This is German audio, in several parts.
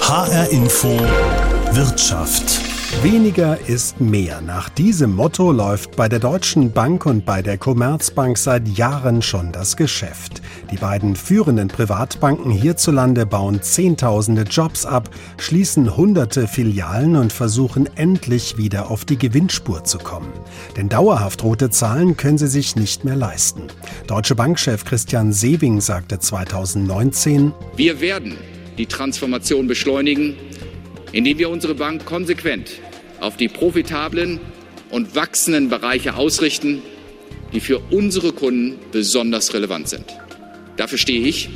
HR Info Wirtschaft. Weniger ist mehr. Nach diesem Motto läuft bei der Deutschen Bank und bei der Commerzbank seit Jahren schon das Geschäft. Die beiden führenden Privatbanken hierzulande bauen Zehntausende Jobs ab, schließen hunderte Filialen und versuchen endlich wieder auf die Gewinnspur zu kommen. Denn dauerhaft rote Zahlen können sie sich nicht mehr leisten. Deutsche Bankchef Christian Sewing sagte 2019, Wir werden die Transformation beschleunigen, indem wir unsere Bank konsequent auf die profitablen und wachsenden Bereiche ausrichten, die für unsere Kunden besonders relevant sind. Dafür stehe ich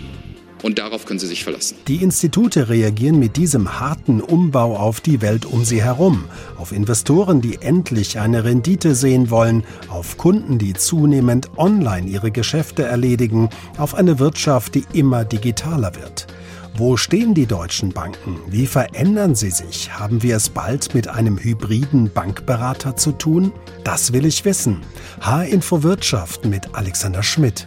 und darauf können Sie sich verlassen. Die Institute reagieren mit diesem harten Umbau auf die Welt um sie herum, auf Investoren, die endlich eine Rendite sehen wollen, auf Kunden, die zunehmend online ihre Geschäfte erledigen, auf eine Wirtschaft, die immer digitaler wird. Wo stehen die deutschen Banken? Wie verändern sie sich? Haben wir es bald mit einem hybriden Bankberater zu tun? Das will ich wissen. H-Info Wirtschaft mit Alexander Schmidt.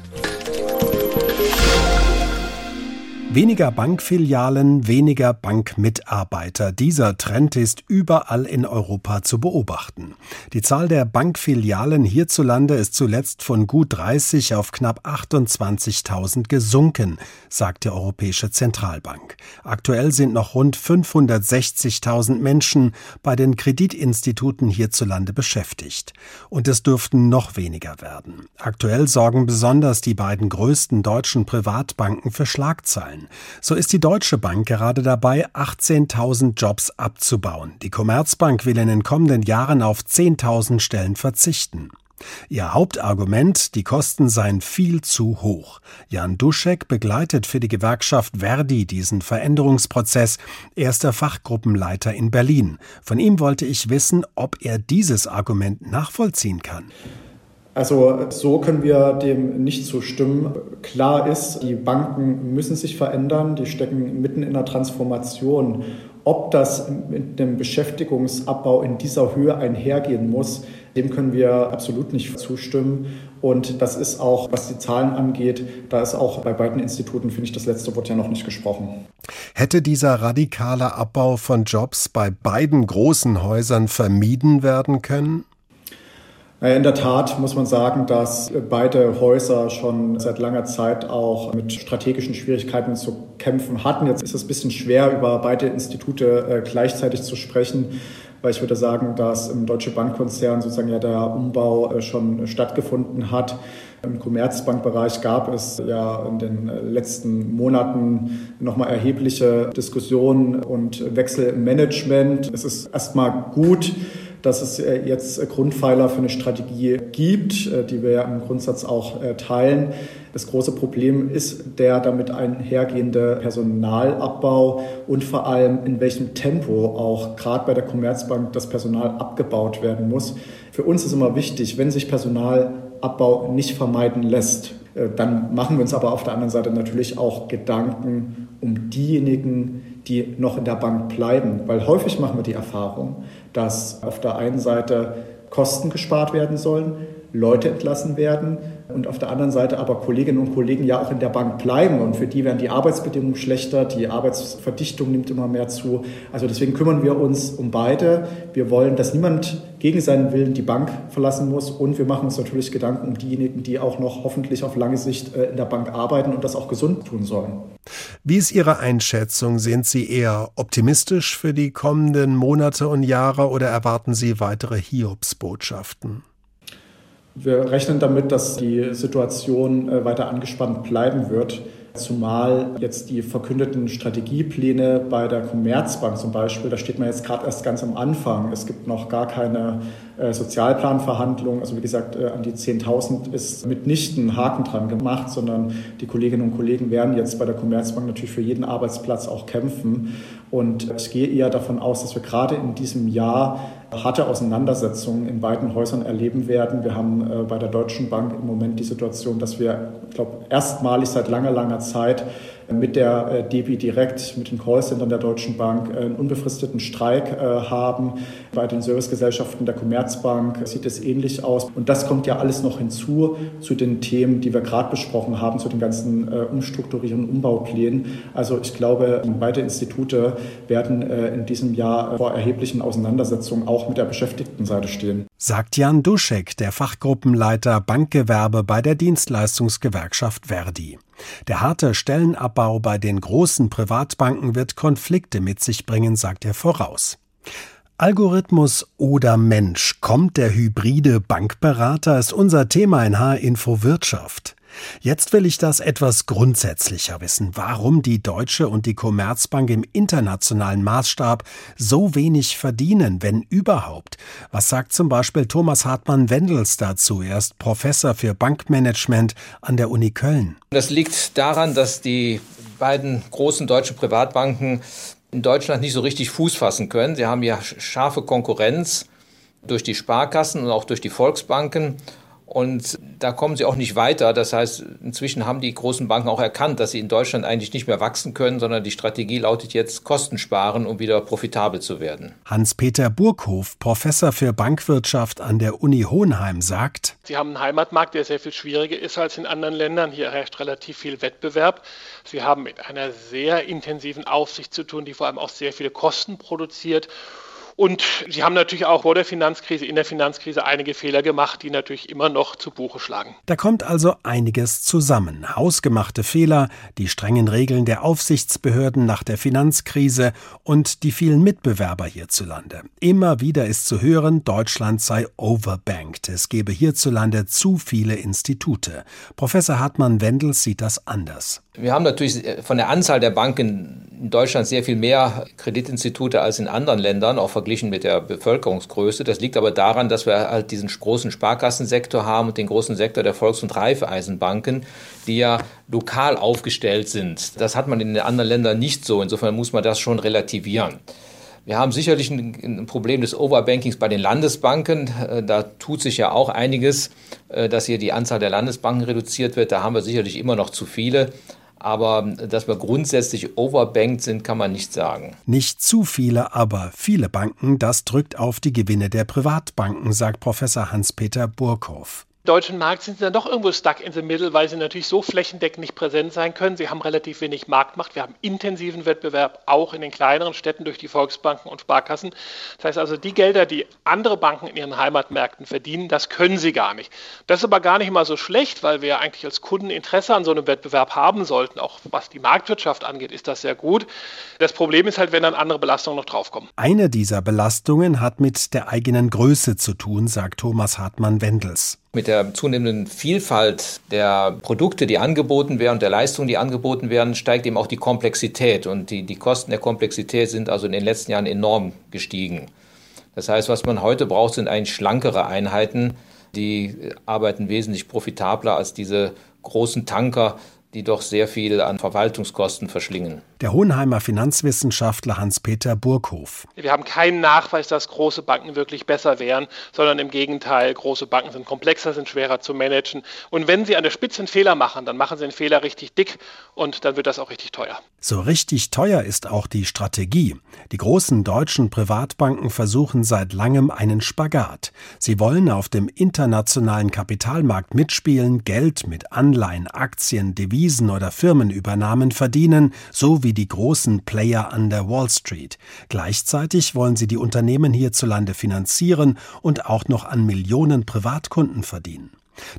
Weniger Bankfilialen, weniger Bankmitarbeiter. Dieser Trend ist überall in Europa zu beobachten. Die Zahl der Bankfilialen hierzulande ist zuletzt von gut 30 auf knapp 28.000 gesunken, sagt die Europäische Zentralbank. Aktuell sind noch rund 560.000 Menschen bei den Kreditinstituten hierzulande beschäftigt. Und es dürften noch weniger werden. Aktuell sorgen besonders die beiden größten deutschen Privatbanken für Schlagzeilen. So ist die Deutsche Bank gerade dabei, 18.000 Jobs abzubauen. Die Commerzbank will in den kommenden Jahren auf 10.000 Stellen verzichten. Ihr Hauptargument, die Kosten seien viel zu hoch. Jan Duschek begleitet für die Gewerkschaft Verdi diesen Veränderungsprozess, erster Fachgruppenleiter in Berlin. Von ihm wollte ich wissen, ob er dieses Argument nachvollziehen kann. Also so können wir dem nicht zustimmen. Klar ist, die Banken müssen sich verändern, die stecken mitten in der Transformation. Ob das mit dem Beschäftigungsabbau in dieser Höhe einhergehen muss, dem können wir absolut nicht zustimmen. Und das ist auch, was die Zahlen angeht, da ist auch bei beiden Instituten, finde ich, das letzte Wort ja noch nicht gesprochen. Hätte dieser radikale Abbau von Jobs bei beiden großen Häusern vermieden werden können? In der Tat muss man sagen, dass beide Häuser schon seit langer Zeit auch mit strategischen Schwierigkeiten zu kämpfen hatten. Jetzt ist es ein bisschen schwer, über beide Institute äh, gleichzeitig zu sprechen, weil ich würde sagen, dass im Deutsche Bankkonzern sozusagen ja der Umbau äh, schon stattgefunden hat. Im Commerzbankbereich gab es ja in den letzten Monaten nochmal erhebliche Diskussionen und Wechsel im Management. Es ist erstmal gut, dass es äh, jetzt Grundpfeiler für eine Strategie gibt, äh, die wir ja im Grundsatz auch äh, teilen. Das große Problem ist der damit einhergehende Personalabbau und vor allem in welchem Tempo auch gerade bei der Commerzbank das Personal abgebaut werden muss. Für uns ist immer wichtig, wenn sich Personalabbau nicht vermeiden lässt, dann machen wir uns aber auf der anderen Seite natürlich auch Gedanken um diejenigen, die noch in der Bank bleiben. Weil häufig machen wir die Erfahrung, dass auf der einen Seite Kosten gespart werden sollen, Leute entlassen werden und auf der anderen Seite aber Kolleginnen und Kollegen ja auch in der Bank bleiben und für die werden die Arbeitsbedingungen schlechter, die Arbeitsverdichtung nimmt immer mehr zu. Also deswegen kümmern wir uns um beide. Wir wollen, dass niemand gegen seinen Willen die Bank verlassen muss und wir machen uns natürlich Gedanken um diejenigen, die auch noch hoffentlich auf lange Sicht äh, in der Bank arbeiten und das auch gesund tun sollen. Wie ist Ihre Einschätzung? Sind Sie eher optimistisch für die kommenden Monate und Jahre oder erwarten Sie weitere Hiobsbotschaften? Wir rechnen damit, dass die Situation äh, weiter angespannt bleiben wird, zumal jetzt die verkündeten Strategiepläne bei der Commerzbank zum Beispiel, da steht man jetzt gerade erst ganz am Anfang. Es gibt noch gar keine äh, Sozialplanverhandlungen. Also wie gesagt, äh, an die 10.000 ist mitnichten Haken dran gemacht, sondern die Kolleginnen und Kollegen werden jetzt bei der Commerzbank natürlich für jeden Arbeitsplatz auch kämpfen. Und ich gehe eher davon aus, dass wir gerade in diesem Jahr harte Auseinandersetzungen in beiden Häusern erleben werden. Wir haben äh, bei der Deutschen Bank im Moment die Situation, dass wir, ich glaube, erstmalig seit langer, langer Zeit mit der DB Direkt, mit den Callcentern der Deutschen Bank einen unbefristeten Streik haben. Bei den Servicegesellschaften der Commerzbank sieht es ähnlich aus. Und das kommt ja alles noch hinzu zu den Themen, die wir gerade besprochen haben, zu den ganzen Umstrukturierungen, Umbauplänen. Also ich glaube, beide Institute werden in diesem Jahr vor erheblichen Auseinandersetzungen auch mit der Beschäftigtenseite stehen. Sagt Jan Duschek, der Fachgruppenleiter Bankgewerbe bei der Dienstleistungsgewerkschaft Verdi. Der harte Stellenabbau bei den großen Privatbanken wird Konflikte mit sich bringen, sagt er voraus. Algorithmus oder Mensch, kommt der hybride Bankberater, ist unser Thema in H-Info Wirtschaft. Jetzt will ich das etwas grundsätzlicher wissen, warum die Deutsche und die Commerzbank im internationalen Maßstab so wenig verdienen, wenn überhaupt. Was sagt zum Beispiel Thomas Hartmann-Wendels dazu? Er ist Professor für Bankmanagement an der Uni Köln. Das liegt daran, dass die beiden großen deutschen Privatbanken in Deutschland nicht so richtig Fuß fassen können. Sie haben ja scharfe Konkurrenz durch die Sparkassen und auch durch die Volksbanken. Und da kommen sie auch nicht weiter. Das heißt, inzwischen haben die großen Banken auch erkannt, dass sie in Deutschland eigentlich nicht mehr wachsen können, sondern die Strategie lautet jetzt Kosten sparen, um wieder profitabel zu werden. Hans-Peter Burghof, Professor für Bankwirtschaft an der Uni Hohenheim, sagt, Sie haben einen Heimatmarkt, der sehr viel schwieriger ist als in anderen Ländern. Hier herrscht relativ viel Wettbewerb. Sie haben mit einer sehr intensiven Aufsicht zu tun, die vor allem auch sehr viele Kosten produziert. Und sie haben natürlich auch vor der Finanzkrise, in der Finanzkrise einige Fehler gemacht, die natürlich immer noch zu Buche schlagen. Da kommt also einiges zusammen. Hausgemachte Fehler, die strengen Regeln der Aufsichtsbehörden nach der Finanzkrise und die vielen Mitbewerber hierzulande. Immer wieder ist zu hören, Deutschland sei overbanked. Es gebe hierzulande zu viele Institute. Professor Hartmann Wendels sieht das anders. Wir haben natürlich von der Anzahl der Banken in Deutschland sehr viel mehr Kreditinstitute als in anderen Ländern, auch verglichen mit der Bevölkerungsgröße. Das liegt aber daran, dass wir halt diesen großen Sparkassensektor haben und den großen Sektor der Volks- und Raiffeisenbanken, die ja lokal aufgestellt sind. Das hat man in den anderen Ländern nicht so. Insofern muss man das schon relativieren. Wir haben sicherlich ein, Problem des Overbankings bei den Landesbanken. Äh, da tut sich ja auch einiges, äh, dass hier die Anzahl der Landesbanken reduziert wird. Da haben wir sicherlich immer noch zu viele. Aber dass wir grundsätzlich overbanked sind, kann man nicht sagen. Nicht zu viele, aber viele Banken, das drückt auf die Gewinne der Privatbanken, sagt Professor Hans-Peter Burkhoff deutschen Markt sind sie dann doch irgendwo stuck in the middle, weil sie natürlich so flächendeckend nicht präsent sein können. Sie haben relativ wenig Marktmacht. Wir haben intensiven Wettbewerb auch in den kleineren Städten durch die Volksbanken und Sparkassen. Das heißt also, die Gelder, die andere Banken in ihren Heimatmärkten verdienen, das können sie gar nicht. Das ist aber gar nicht mal so schlecht, weil wir eigentlich als Kunden Interesse an so einem Wettbewerb haben sollten. Auch was die Marktwirtschaft angeht, ist das sehr gut. Das Problem ist halt, wenn dann andere Belastungen noch draufkommen. Eine dieser Belastungen hat mit der eigenen Größe zu tun, sagt Thomas Hartmann-Wendels. Mit der zunehmenden Vielfalt der Produkte, die angeboten werden und der Leistungen, die angeboten werden, steigt eben auch die Komplexität. Und die, die Kosten der Komplexität sind also in den letzten Jahren enorm gestiegen. Das heißt, was man heute braucht, sind eigentlich schlankere Einheiten, die arbeiten wesentlich profitabler als diese großen Tanker, die doch sehr viel an Verwaltungskosten verschlingen. Der Hohenheimer Finanzwissenschaftler Hans-Peter Burghof. Wir haben keinen Nachweis, dass große Banken wirklich besser wären, sondern im Gegenteil, große Banken sind komplexer, sind schwerer zu managen. Und wenn sie an der Spitze einen Fehler machen, dann machen sie einen Fehler richtig dick und dann wird das auch richtig teuer. So richtig teuer ist auch die Strategie. Die großen deutschen Privatbanken versuchen seit langem einen Spagat. Sie wollen auf dem internationalen Kapitalmarkt mitspielen, Geld mit Anleihen, Aktien, Devisen oder Firmenübernahmen verdienen, so wie wie die großen Player an der Wall Street. Gleichzeitig wollen sie die Unternehmen hierzulande finanzieren und auch noch an Millionen Privatkunden verdienen.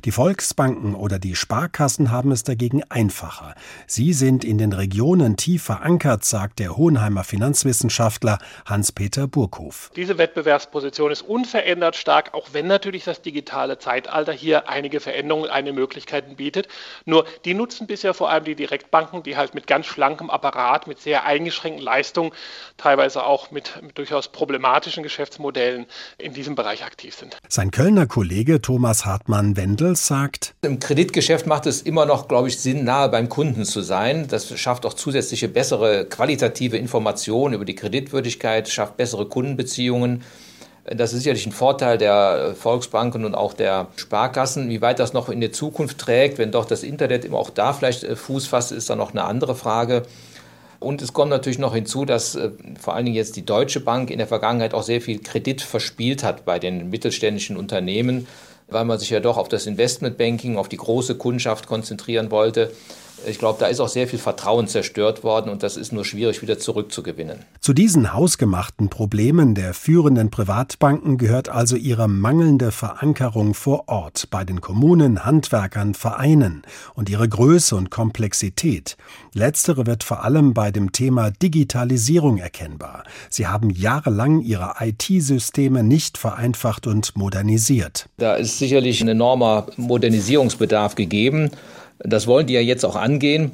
Die Volksbanken oder die Sparkassen haben es dagegen einfacher. Sie sind in den Regionen tief verankert, sagt der Hohenheimer Finanzwissenschaftler Hans-Peter Burghof. Diese Wettbewerbsposition ist unverändert stark, auch wenn natürlich das digitale Zeitalter hier einige Veränderungen, einige Möglichkeiten bietet. Nur die nutzen bisher vor allem die Direktbanken, die halt mit ganz schlankem Apparat, mit sehr eingeschränkten Leistungen, teilweise auch mit, mit durchaus problematischen Geschäftsmodellen in diesem Bereich aktiv sind. Sein Kölner Kollege Thomas Hartmann wendet Wendel sagt, im Kreditgeschäft macht es immer noch, glaube ich, Sinn, nahe beim Kunden zu sein. Das schafft auch zusätzliche bessere qualitative Informationen über die Kreditwürdigkeit, schafft bessere Kundenbeziehungen. Das ist sicherlich ein Vorteil der Volksbanken und auch der Sparkassen. Wie weit das noch in der Zukunft trägt, wenn doch das Internet immer auch da vielleicht äh, Fuß fasst, ist dann noch eine andere Frage. Und es kommt natürlich noch hinzu, dass äh, vor allen Dingen jetzt die Deutsche Bank in der Vergangenheit auch sehr viel Kredit verspielt hat bei den mittelständischen Unternehmen, weil man sich ja doch auf das Investmentbanking, auf die große Kundschaft konzentrieren wollte. Ich glaube, da ist auch sehr viel Vertrauen zerstört worden und das ist nur schwierig wieder zurückzugewinnen. Zu diesen hausgemachten Problemen der führenden Privatbanken gehört also ihre mangelnde Verankerung vor Ort bei den Kommunen, Handwerkern, Vereinen und ihre Größe und Komplexität. Letztere wird vor allem bei dem Thema Digitalisierung erkennbar. Sie haben jahrelang ihre IT-Systeme nicht vereinfacht und modernisiert. Da ist sicherlich ein enormer Modernisierungsbedarf gegeben. Das wollen die ja jetzt auch angehen,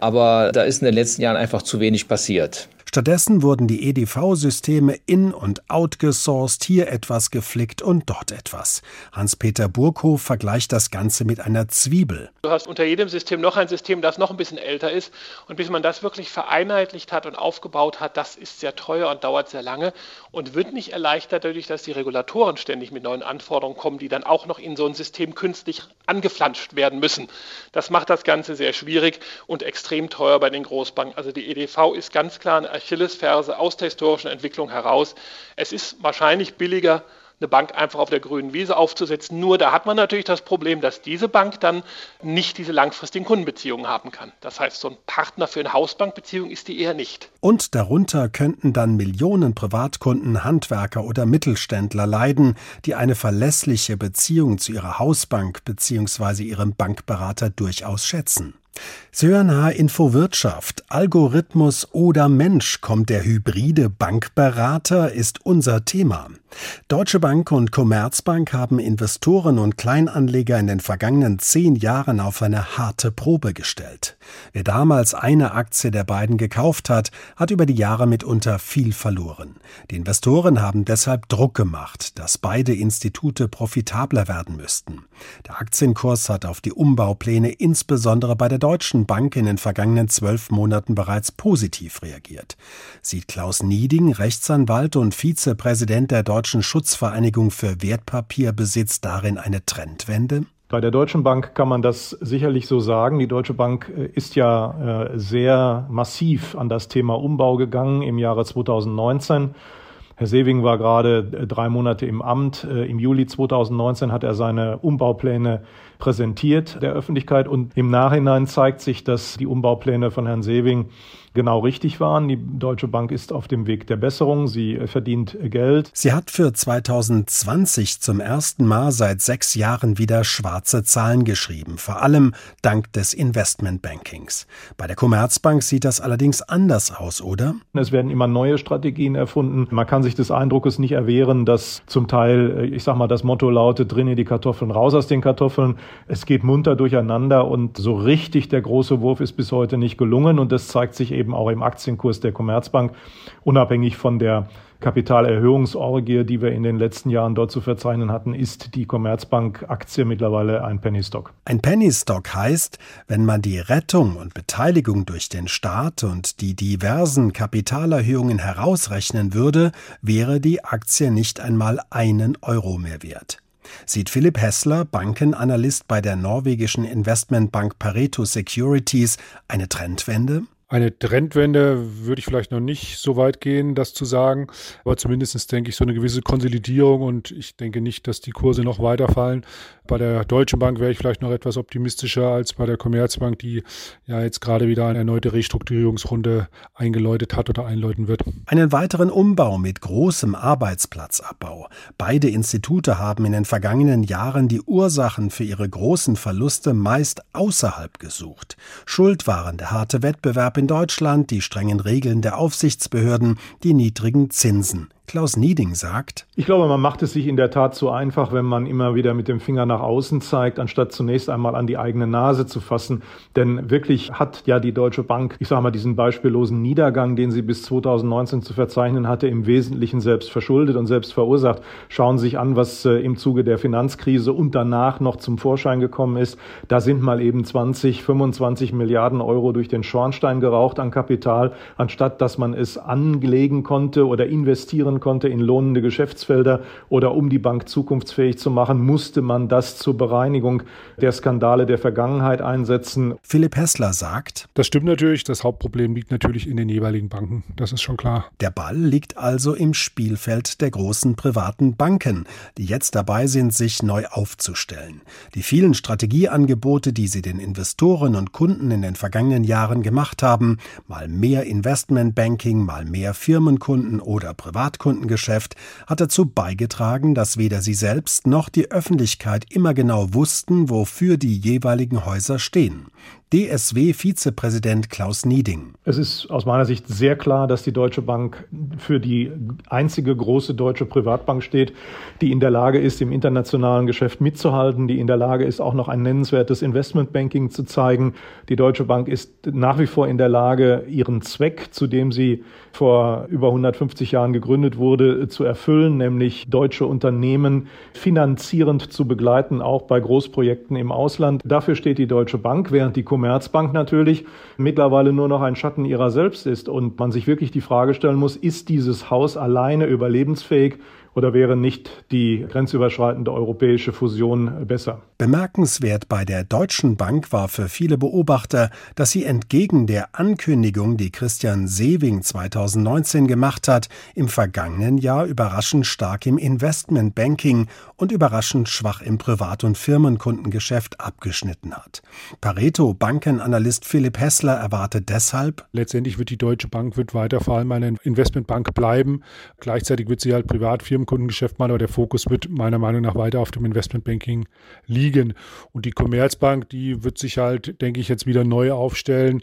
aber da ist in den letzten Jahren einfach zu wenig passiert. Stattdessen wurden die EDV-Systeme in- und outgesourced, hier etwas geflickt und dort etwas. Hans-Peter Burkhoff vergleicht das Ganze mit einer Zwiebel. Du hast unter jedem System noch ein System, das noch ein bisschen älter ist. Und bis man das wirklich vereinheitlicht hat und aufgebaut hat, das ist sehr teuer und dauert sehr lange und wird nicht erleichtert dadurch, dass die Regulatoren ständig mit neuen Anforderungen kommen, die dann auch noch in so ein System künstlich angeflanscht werden müssen. Das macht das Ganze sehr schwierig und extrem teuer bei den Großbanken. Also die EDV ist ganz klar eine Achillesferse aus der historischen Entwicklung heraus. Es ist wahrscheinlich billiger, eine Bank einfach auf der grünen Wiese aufzusetzen. Nur da hat man natürlich das Problem, dass diese Bank dann nicht diese langfristigen Kundenbeziehungen haben kann. Das heißt, so ein Partner für eine Hausbankbeziehung ist die eher nicht. Und darunter könnten dann Millionen Privatkunden, Handwerker oder Mittelständler leiden, die eine verlässliche Beziehung zu ihrer Hausbank bzw. ihrem Bankberater durchaus schätzen. Sie hören H-Info Wirtschaft. Algorithmus oder Mensch kommt der hybride Bankberater ist unser Thema. Deutsche Bank und Commerzbank haben Investoren und Kleinanleger in den vergangenen zehn Jahren auf eine harte Probe gestellt. Wer damals eine Aktie der beiden gekauft hat, hat über die Jahre mitunter viel verloren. Die Investoren haben deshalb Druck gemacht, dass beide Institute profitabler werden müssten. Der Aktienkurs hat auf die Umbaupläne insbesondere bei der Deutschen Bank in den vergangenen zwölf Monaten bereits positiv reagiert. Sieht Klaus Nieding, Rechtsanwalt und Vizepräsident der Deutschen Schutzvereinigung für Wertpapierbesitz, darin eine Trendwende? Bei der Deutschen Bank kann man das sicherlich so sagen. Die Deutsche Bank äh, ist ja äh, sehr massiv an das Thema Umbau gegangen im Jahre 2019. Herr Sewing war gerade äh, drei Monate im Amt. Im Juli 2019 hat er seine Umbaupläne präsentiert der Öffentlichkeit und im Nachhinein zeigt sich, dass die Umbaupläne von Herrn Sewing genau richtig waren. Die Deutsche Bank ist auf dem Weg der Besserung. Sie verdient Geld. Sie hat für 2020 zum ersten Mal seit sechs Jahren wieder schwarze Zahlen geschrieben, vor allem dank des Investmentbankings. Bei der Commerzbank sieht das allerdings anders aus, oder? Es werden immer neue Strategien erfunden. Man kann sich des Eindruckes nicht erwehren, dass zum Teil, ich sag mal, das Motto lautet, drin in die Kartoffeln, raus aus den Kartoffeln. Es geht munter durcheinander und so richtig der große Wurf ist bis heute nicht gelungen und das zeigt sich eben auch im Aktienkurs der Commerzbank, unabhängig von der Kapitalerhöhungsorgie, die wir in den letzten Jahren dort zu verzeichnen hatten, ist die Commerzbank-Aktie mittlerweile ein Penny Stock. Ein Penny Stock heißt, wenn man die Rettung und Beteiligung durch den Staat und die diversen Kapitalerhöhungen herausrechnen würde, wäre die Aktie nicht einmal einen Euro mehr wert. Sieht Philipp Hessler, Bankenanalyst bei der norwegischen Investmentbank Pareto Securities, eine Trendwende? Eine Trendwende würde ich vielleicht noch nicht so weit gehen, das zu sagen, aber zumindest denke ich so eine gewisse Konsolidierung und ich denke nicht, dass die Kurse noch weiterfallen. Bei der Deutschen Bank wäre ich vielleicht noch etwas optimistischer als bei der Commerzbank, die ja jetzt gerade wieder eine erneute Restrukturierungsrunde eingeläutet hat oder einläuten wird. Einen weiteren Umbau mit großem Arbeitsplatzabbau. Beide Institute haben in den vergangenen Jahren die Ursachen für ihre großen Verluste meist außerhalb gesucht. Schuld waren der harte Wettbewerb in Deutschland, die strengen Regeln der Aufsichtsbehörden, die niedrigen Zinsen. Klaus Nieding sagt, ich glaube, man macht es sich in der Tat zu einfach, wenn man immer wieder mit dem Finger nach außen zeigt, anstatt zunächst einmal an die eigene Nase zu fassen. Denn wirklich hat ja die Deutsche Bank, ich sage mal, diesen beispiellosen Niedergang, den sie bis 2019 zu verzeichnen hatte, im Wesentlichen selbst verschuldet und selbst verursacht. Schauen Sie sich an, was äh, im Zuge der Finanzkrise und danach noch zum Vorschein gekommen ist. Da sind mal eben 20, 25 Milliarden Euro durch den Schornstein geraucht an Kapital, anstatt dass man es anlegen konnte oder investieren investieren konnte in lohnende Geschäftsfelder oder um die Bank zukunftsfähig zu machen, musste man das zur Bereinigung der Skandale der Vergangenheit einsetzen. Philipp Hessler sagt, das stimmt natürlich, das Hauptproblem liegt natürlich in den jeweiligen Banken, das ist schon klar. Der Ball liegt also im Spielfeld der großen privaten Banken, die jetzt dabei sind, sich neu aufzustellen. Die vielen Strategieangebote, die sie den Investoren und Kunden in den vergangenen Jahren gemacht haben, mal mehr Investmentbanking, mal mehr Firmenkunden oder Privatkundengeschäft, hat dazu beigetragen, dass weder sie selbst noch die Öffentlichkeit immer genau wussten, wofür die jeweiligen Häuser stehen. DSW-Vizepräsident Klaus Nieding. Es ist aus meiner Sicht sehr klar, dass die Deutsche Bank für die einzige große deutsche Privatbank steht, die in der Lage ist, im internationalen Geschäft mitzuhalten, die in der Lage ist, auch noch ein nennenswertes Investmentbanking zu zeigen. Die Deutsche Bank ist nach wie vor in der Lage, ihren Zweck, zu dem sie vor über 150 Jahren gegründet wurde, zu erfüllen, nämlich deutsche Unternehmen finanzierend zu begleiten, auch bei Großprojekten im Ausland. Dafür steht die Deutsche Bank, während die Commerzbank natürlich mittlerweile nur noch ein Schatten ihrer selbst ist und man sich wirklich die Frage stellen muss, ist dieses Haus alleine überlebensfähig oder wäre nicht die grenzüberschreitende europäische Fusion besser? Bemerkenswert bei der Deutschen Bank war für viele Beobachter, dass sie entgegen der Ankündigung, die Christian Sewing 2019 gemacht hat, im vergangenen Jahr überraschend stark im Investmentbanking und überraschend schwach im Privat- und Firmenkundengeschäft abgeschnitten hat. Pareto Bankenanalyst Philipp Hessler erwartet deshalb, letztendlich wird die Deutsche Bank wird weiter vor allem eine Investmentbank bleiben. Gleichzeitig wird sie halt Privatfirmen Firmenkundengeschäft machen, aber der Fokus wird meiner Meinung nach weiter auf dem Investmentbanking liegen. Und die Commerzbank, die wird sich halt, denke ich, jetzt wieder neu aufstellen.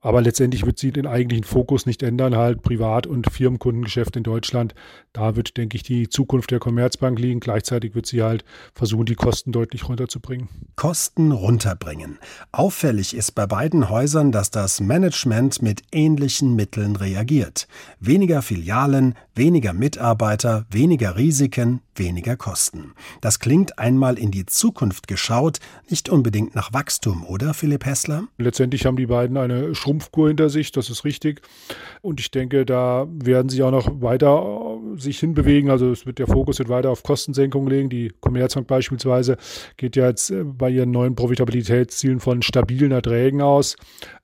Aber letztendlich wird sie den eigentlichen Fokus nicht ändern, halt Privat- und Firmenkundengeschäft in Deutschland. Da wird, denke ich, die Zukunft der Commerzbank liegen. Gleichzeitig wird sie halt versuchen, die Kosten deutlich runterzubringen. Kosten runterbringen. Auffällig ist bei beiden Häusern, dass das Management mit ähnlichen Mitteln reagiert. Weniger Filialen, weniger Mitarbeiter, weniger Risiken, weniger Kosten. Das klingt einmal in die Zukunft geschaut, nicht unbedingt nach Wachstum, oder Philipp Hessler? Letztendlich haben die beiden eine Schrumpfkur hinter sich, das ist richtig. Und ich denke, da werden sie auch noch weiter äh, sich hinbewegen. Also es wird der Fokus wird weiter auf Kostensenkung legen. Die Commerzbank beispielsweise geht ja jetzt äh, bei ihren neuen Profitabilitätszielen von stabilen Erträgen aus.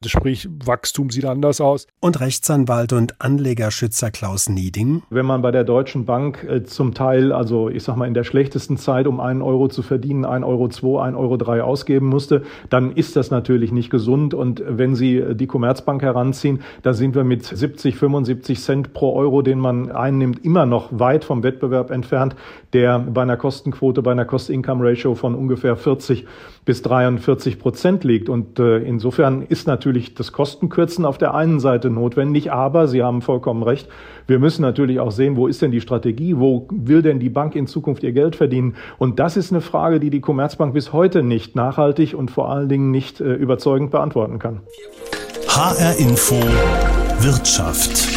Also sprich, Wachstum sieht anders aus. Und Rechtsanwalt und Anlegerschützer Klaus Nieding. Wenn man bei der Deutschen Bank äh, zum Teil, also ich sag mal in der schlechtesten Zeit, um einen Euro zu verdienen, ein Euro zwei, ein Euro drei ausgeben musste, dann ist das natürlich nicht gesund. Und wenn Sie die Commerzbank heranziehen, da sind wir mit 70, 75 Cent pro Euro, den man einnimmt, immer noch weit vom Wettbewerb entfernt, der bei einer Kostenquote, bei einer Cost-Income-Ratio von ungefähr 40 bis 43 Prozent liegt. Und äh, insofern ist natürlich das Kostenkürzen auf der einen Seite notwendig, aber Sie haben vollkommen recht, wir müssen natürlich auch sehen, wo ist denn die Strategie, wo will denn die Bank in Zukunft ihr Geld verdienen. Und das ist eine Frage, die die Commerzbank bis heute nicht nachhaltig und vor allen Dingen nicht äh, überzeugend beantworten kann. HR Info Wirtschaft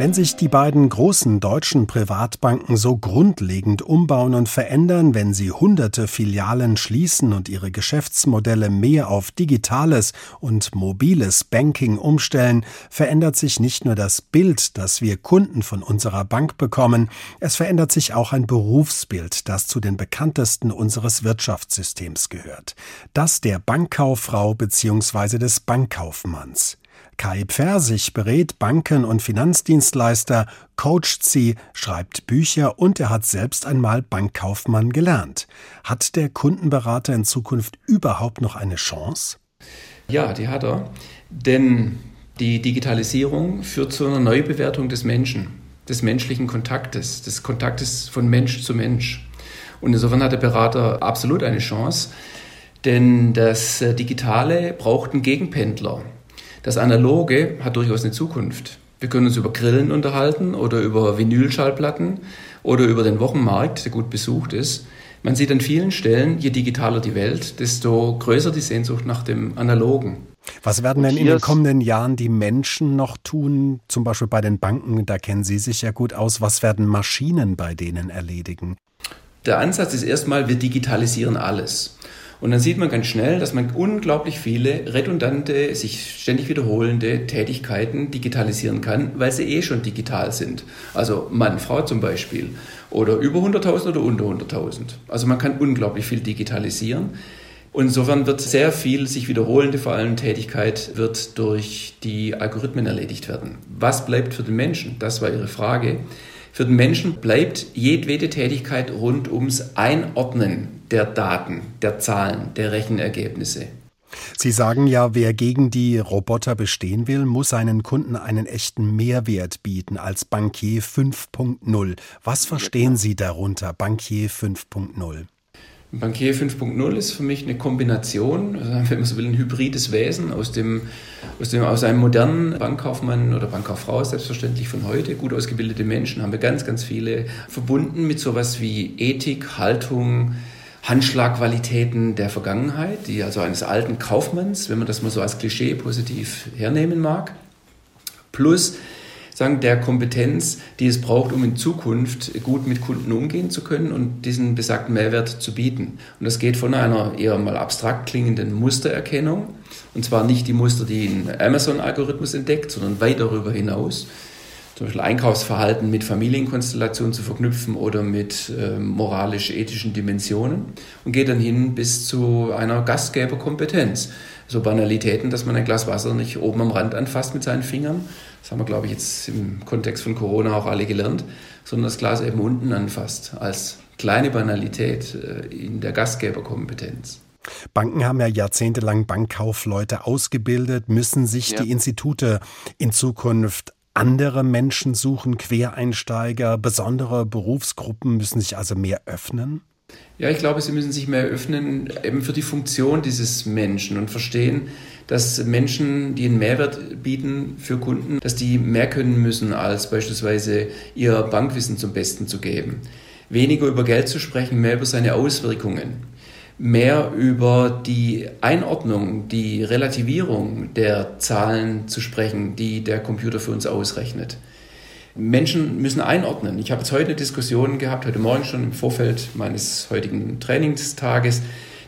wenn sich die beiden großen deutschen Privatbanken so grundlegend umbauen und verändern, wenn sie hunderte Filialen schließen und ihre Geschäftsmodelle mehr auf digitales und mobiles Banking umstellen, verändert sich nicht nur das Bild, das wir Kunden von unserer Bank bekommen, es verändert sich auch ein Berufsbild, das zu den bekanntesten unseres Wirtschaftssystems gehört. Das der Bankkauffrau bzw. des Bankkaufmanns. Kai Pfersig berät Banken und Finanzdienstleister, coacht sie, schreibt Bücher und er hat selbst einmal Bankkaufmann gelernt. Hat der Kundenberater in Zukunft überhaupt noch eine Chance? Ja, die hat er. Denn die Digitalisierung führt zu einer Neubewertung des Menschen, des menschlichen Kontaktes, des Kontaktes von Mensch zu Mensch. Und insofern hat der Berater absolut eine Chance, denn das äh, Digitale braucht einen Gegenpendler. Das Analoge hat durchaus eine Zukunft. Wir können uns über Grillen unterhalten oder über Vinylschallplatten oder über den Wochenmarkt, der gut besucht ist. Man sieht an vielen Stellen, je digitaler die Welt, desto größer die Sehnsucht nach dem Analogen. Was werden denn in den kommenden Jahren die Menschen noch tun? Zum Beispiel bei den Banken, da kennen Sie sich ja gut aus. Was werden Maschinen bei denen erledigen? Der Ansatz ist erstmal, wir digitalisieren alles. Und dann sieht man ganz schnell, dass man unglaublich viele redundante, sich ständig wiederholende Tätigkeiten digitalisieren kann, weil sie eh schon digital sind. Also Mann, Frau zum Beispiel. Oder über 100.000 oder unter 100.000. Also man kann unglaublich viel digitalisieren. Und insofern wird sehr viel sich wiederholende vor allem Tätigkeit wird durch die Algorithmen erledigt werden. Was bleibt für den Menschen? Das war Ihre Frage. Für den Menschen bleibt jedwede Tätigkeit rund ums Einordnen der Daten, der Zahlen, der Rechenergebnisse. Sie sagen ja, wer gegen die Roboter bestehen will, muss seinen Kunden einen echten Mehrwert bieten als Bankier 5.0. Was verstehen Sie darunter, Bankier 5.0? Bankier 5.0 ist für mich eine Kombination, also wenn man so will, ein hybrides Wesen aus, dem, aus, dem, aus einem modernen Bankkaufmann oder Bankkauffrau, selbstverständlich von heute, gut ausgebildete Menschen, haben wir ganz, ganz viele, verbunden mit sowas wie Ethik, Haltung, Handschlagqualitäten der Vergangenheit, die also eines alten Kaufmanns, wenn man das mal so als Klischee positiv hernehmen mag, plus sagen, der Kompetenz, die es braucht, um in Zukunft gut mit Kunden umgehen zu können und diesen besagten Mehrwert zu bieten. Und das geht von einer eher mal abstrakt klingenden Mustererkennung, und zwar nicht die Muster, die ein Amazon-Algorithmus entdeckt, sondern weit darüber hinaus. Zum Beispiel Einkaufsverhalten mit Familienkonstellationen zu verknüpfen oder mit äh, moralisch-ethischen Dimensionen und geht dann hin bis zu einer Gastgeberkompetenz. So Banalitäten, dass man ein Glas Wasser nicht oben am Rand anfasst mit seinen Fingern, das haben wir, glaube ich, jetzt im Kontext von Corona auch alle gelernt, sondern das Glas eben unten anfasst, als kleine Banalität äh, in der Gastgeberkompetenz. Banken haben ja jahrzehntelang Bankkaufleute ausgebildet. Müssen sich ja. die Institute in Zukunft andere Menschen suchen, Quereinsteiger, besondere Berufsgruppen müssen sich also mehr öffnen? Ja, ich glaube, sie müssen sich mehr öffnen, eben für die Funktion dieses Menschen und verstehen, dass Menschen, die einen Mehrwert bieten für Kunden, dass die mehr können müssen, als beispielsweise ihr Bankwissen zum Besten zu geben. Weniger über Geld zu sprechen, mehr über seine Auswirkungen. Mehr über die Einordnung, die Relativierung der Zahlen zu sprechen, die der Computer für uns ausrechnet. Menschen müssen einordnen. Ich habe jetzt heute eine Diskussion gehabt, heute Morgen schon im Vorfeld meines heutigen Trainingstages,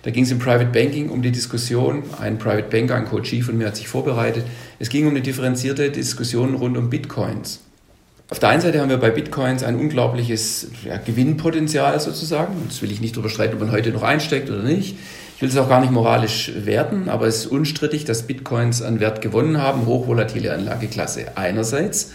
da ging es im Private Banking um die Diskussion, ein Private Banker, ein Coachie von mir hat sich vorbereitet. Es ging um eine differenzierte Diskussion rund um Bitcoins. Auf der einen Seite haben wir bei Bitcoins ein unglaubliches ja, Gewinnpotenzial sozusagen. Das will ich nicht darüber streiten, ob man heute noch einsteckt oder nicht. Ich will es auch gar nicht moralisch werten, aber es ist unstrittig, dass Bitcoins an Wert gewonnen haben, hochvolatile Anlageklasse einerseits.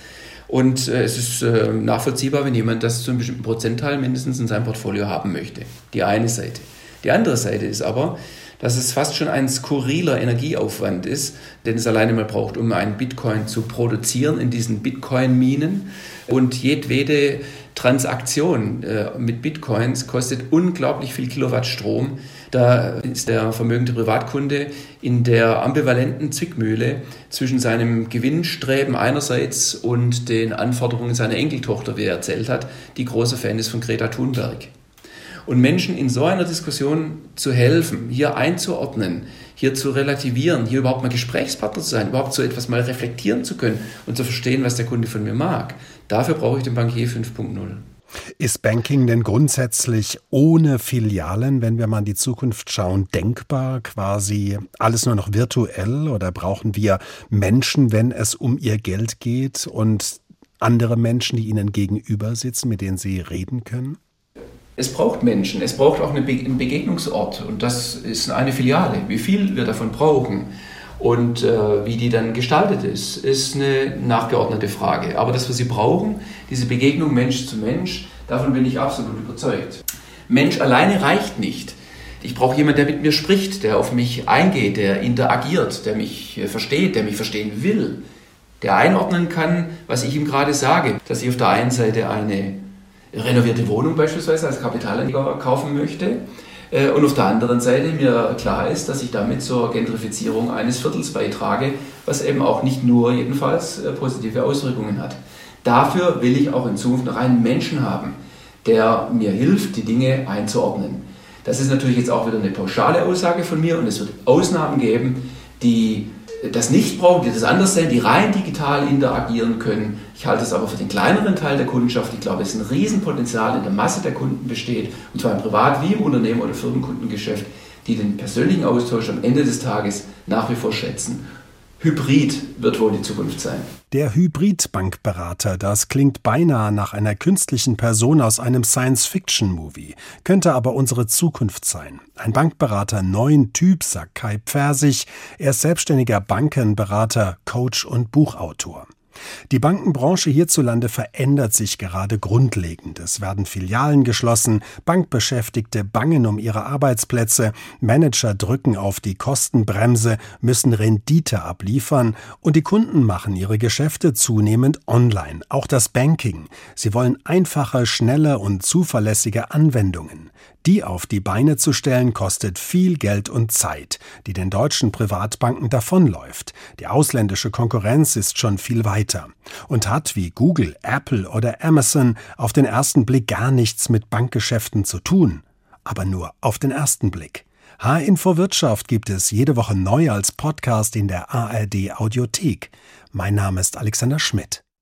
Und äh, es ist äh, nachvollziehbar, wenn jemand das zu einem bestimmten Prozentteil mindestens in seinem Portfolio haben möchte. Die eine Seite. Die andere Seite ist aber, dass es fast schon ein skurriler Energieaufwand ist, den es alleine mal braucht, um einen Bitcoin zu produzieren in diesen Bitcoin-Minen. Und jedwede Transaktion äh, mit Bitcoins kostet unglaublich viel Kilowatt Strom. Da ist der vermögende Privatkunde in der ambivalenten Zwickmühle zwischen seinem Gewinnstreben einerseits und den Anforderungen seiner Enkeltochter, wie er erzählt hat, die großer Fan ist von Greta Thunberg. Und Menschen in so einer Diskussion zu helfen, hier einzuordnen, hier zu relativieren, hier überhaupt mal Gesprächspartner zu sein, überhaupt so etwas mal reflektieren zu können und zu verstehen, was der Kunde von mir mag. Dafür brauche ich den Bankier 5.0. Ist Banking denn grundsätzlich ohne Filialen, wenn wir mal in die Zukunft schauen, denkbar? Quasi alles nur noch virtuell oder brauchen wir Menschen, wenn es um ihr Geld geht und andere Menschen, die ihnen gegenüber sitzen, mit denen sie reden können? Es braucht Menschen, es braucht auch einen Begegnungsort und das ist eine Filiale. Wie viel wir davon brauchen und äh, wie die dann gestaltet ist, ist eine nachgeordnete Frage. Aber dass wir sie brauchen, diese Begegnung Mensch zu Mensch, davon bin ich absolut überzeugt. Mensch alleine reicht nicht. Ich brauche jemanden, der mit mir spricht, der auf mich eingeht, der interagiert, der mich äh, versteht, der mich verstehen will, der einordnen kann, was ich ihm gerade sage. Dass ich auf der einen Seite eine renovierte Wohnung beispielsweise als Kapitalanleger kaufen möchte. Äh, und auf der anderen Seite mir klar ist, dass ich damit zur Gentrifizierung eines Viertels beitrage, was eben auch nicht nur jedenfalls äh, positive Auswirkungen hat. Dafür will ich auch in Zukunft noch einen Menschen haben, der mir hilft, die Dinge einzuordnen. Das ist natürlich jetzt auch wieder eine pauschale Aussage von mir und es wird Ausnahmen geben, die das nicht brauchen, die das anders sehen, die rein digital interagieren können. Ich halte es aber für den kleineren Teil der Kundschaft. Ich glaube, es ist ein Riesenpotenzial in der Masse der Kunden besteht, und zwar im Privat- wie im Unternehmen- oder Firmenkundengeschäft, die den persönlichen Austausch am Ende des Tages nach wie vor schätzen. Hybrid wird wohl die Zukunft sein. Der Hybrid-Bankberater, das klingt beinahe nach einer künstlichen Person aus einem Science-Fiction-Movie, könnte aber unsere Zukunft sein. Ein Bankberater neuen Typ, sagt Kai Pfersig. Er ist selbstständiger Bankenberater, Coach und Buchautor. Die Bankenbranche hierzulande verändert sich gerade grundlegend. Es werden Filialen geschlossen, Bankbeschäftigte bangen um ihre Arbeitsplätze, Manager drücken auf die Kostenbremse, müssen Rendite abliefern und die Kunden machen ihre Geschäfte zunehmend online, auch das Banking. Sie wollen einfache, schnelle und zuverlässige Anwendungen. Die auf die Beine zu stellen, kostet viel Geld und Zeit, die den deutschen Privatbanken davonläuft. Die ausländische Konkurrenz ist schon viel weiter und hat wie Google, Apple oder Amazon auf den ersten Blick gar nichts mit Bankgeschäften zu tun. Aber nur auf den ersten Blick. H-Info Wirtschaft gibt es jede Woche neu als Podcast in der ARD Audiothek. Mein Name ist Alexander Schmidt.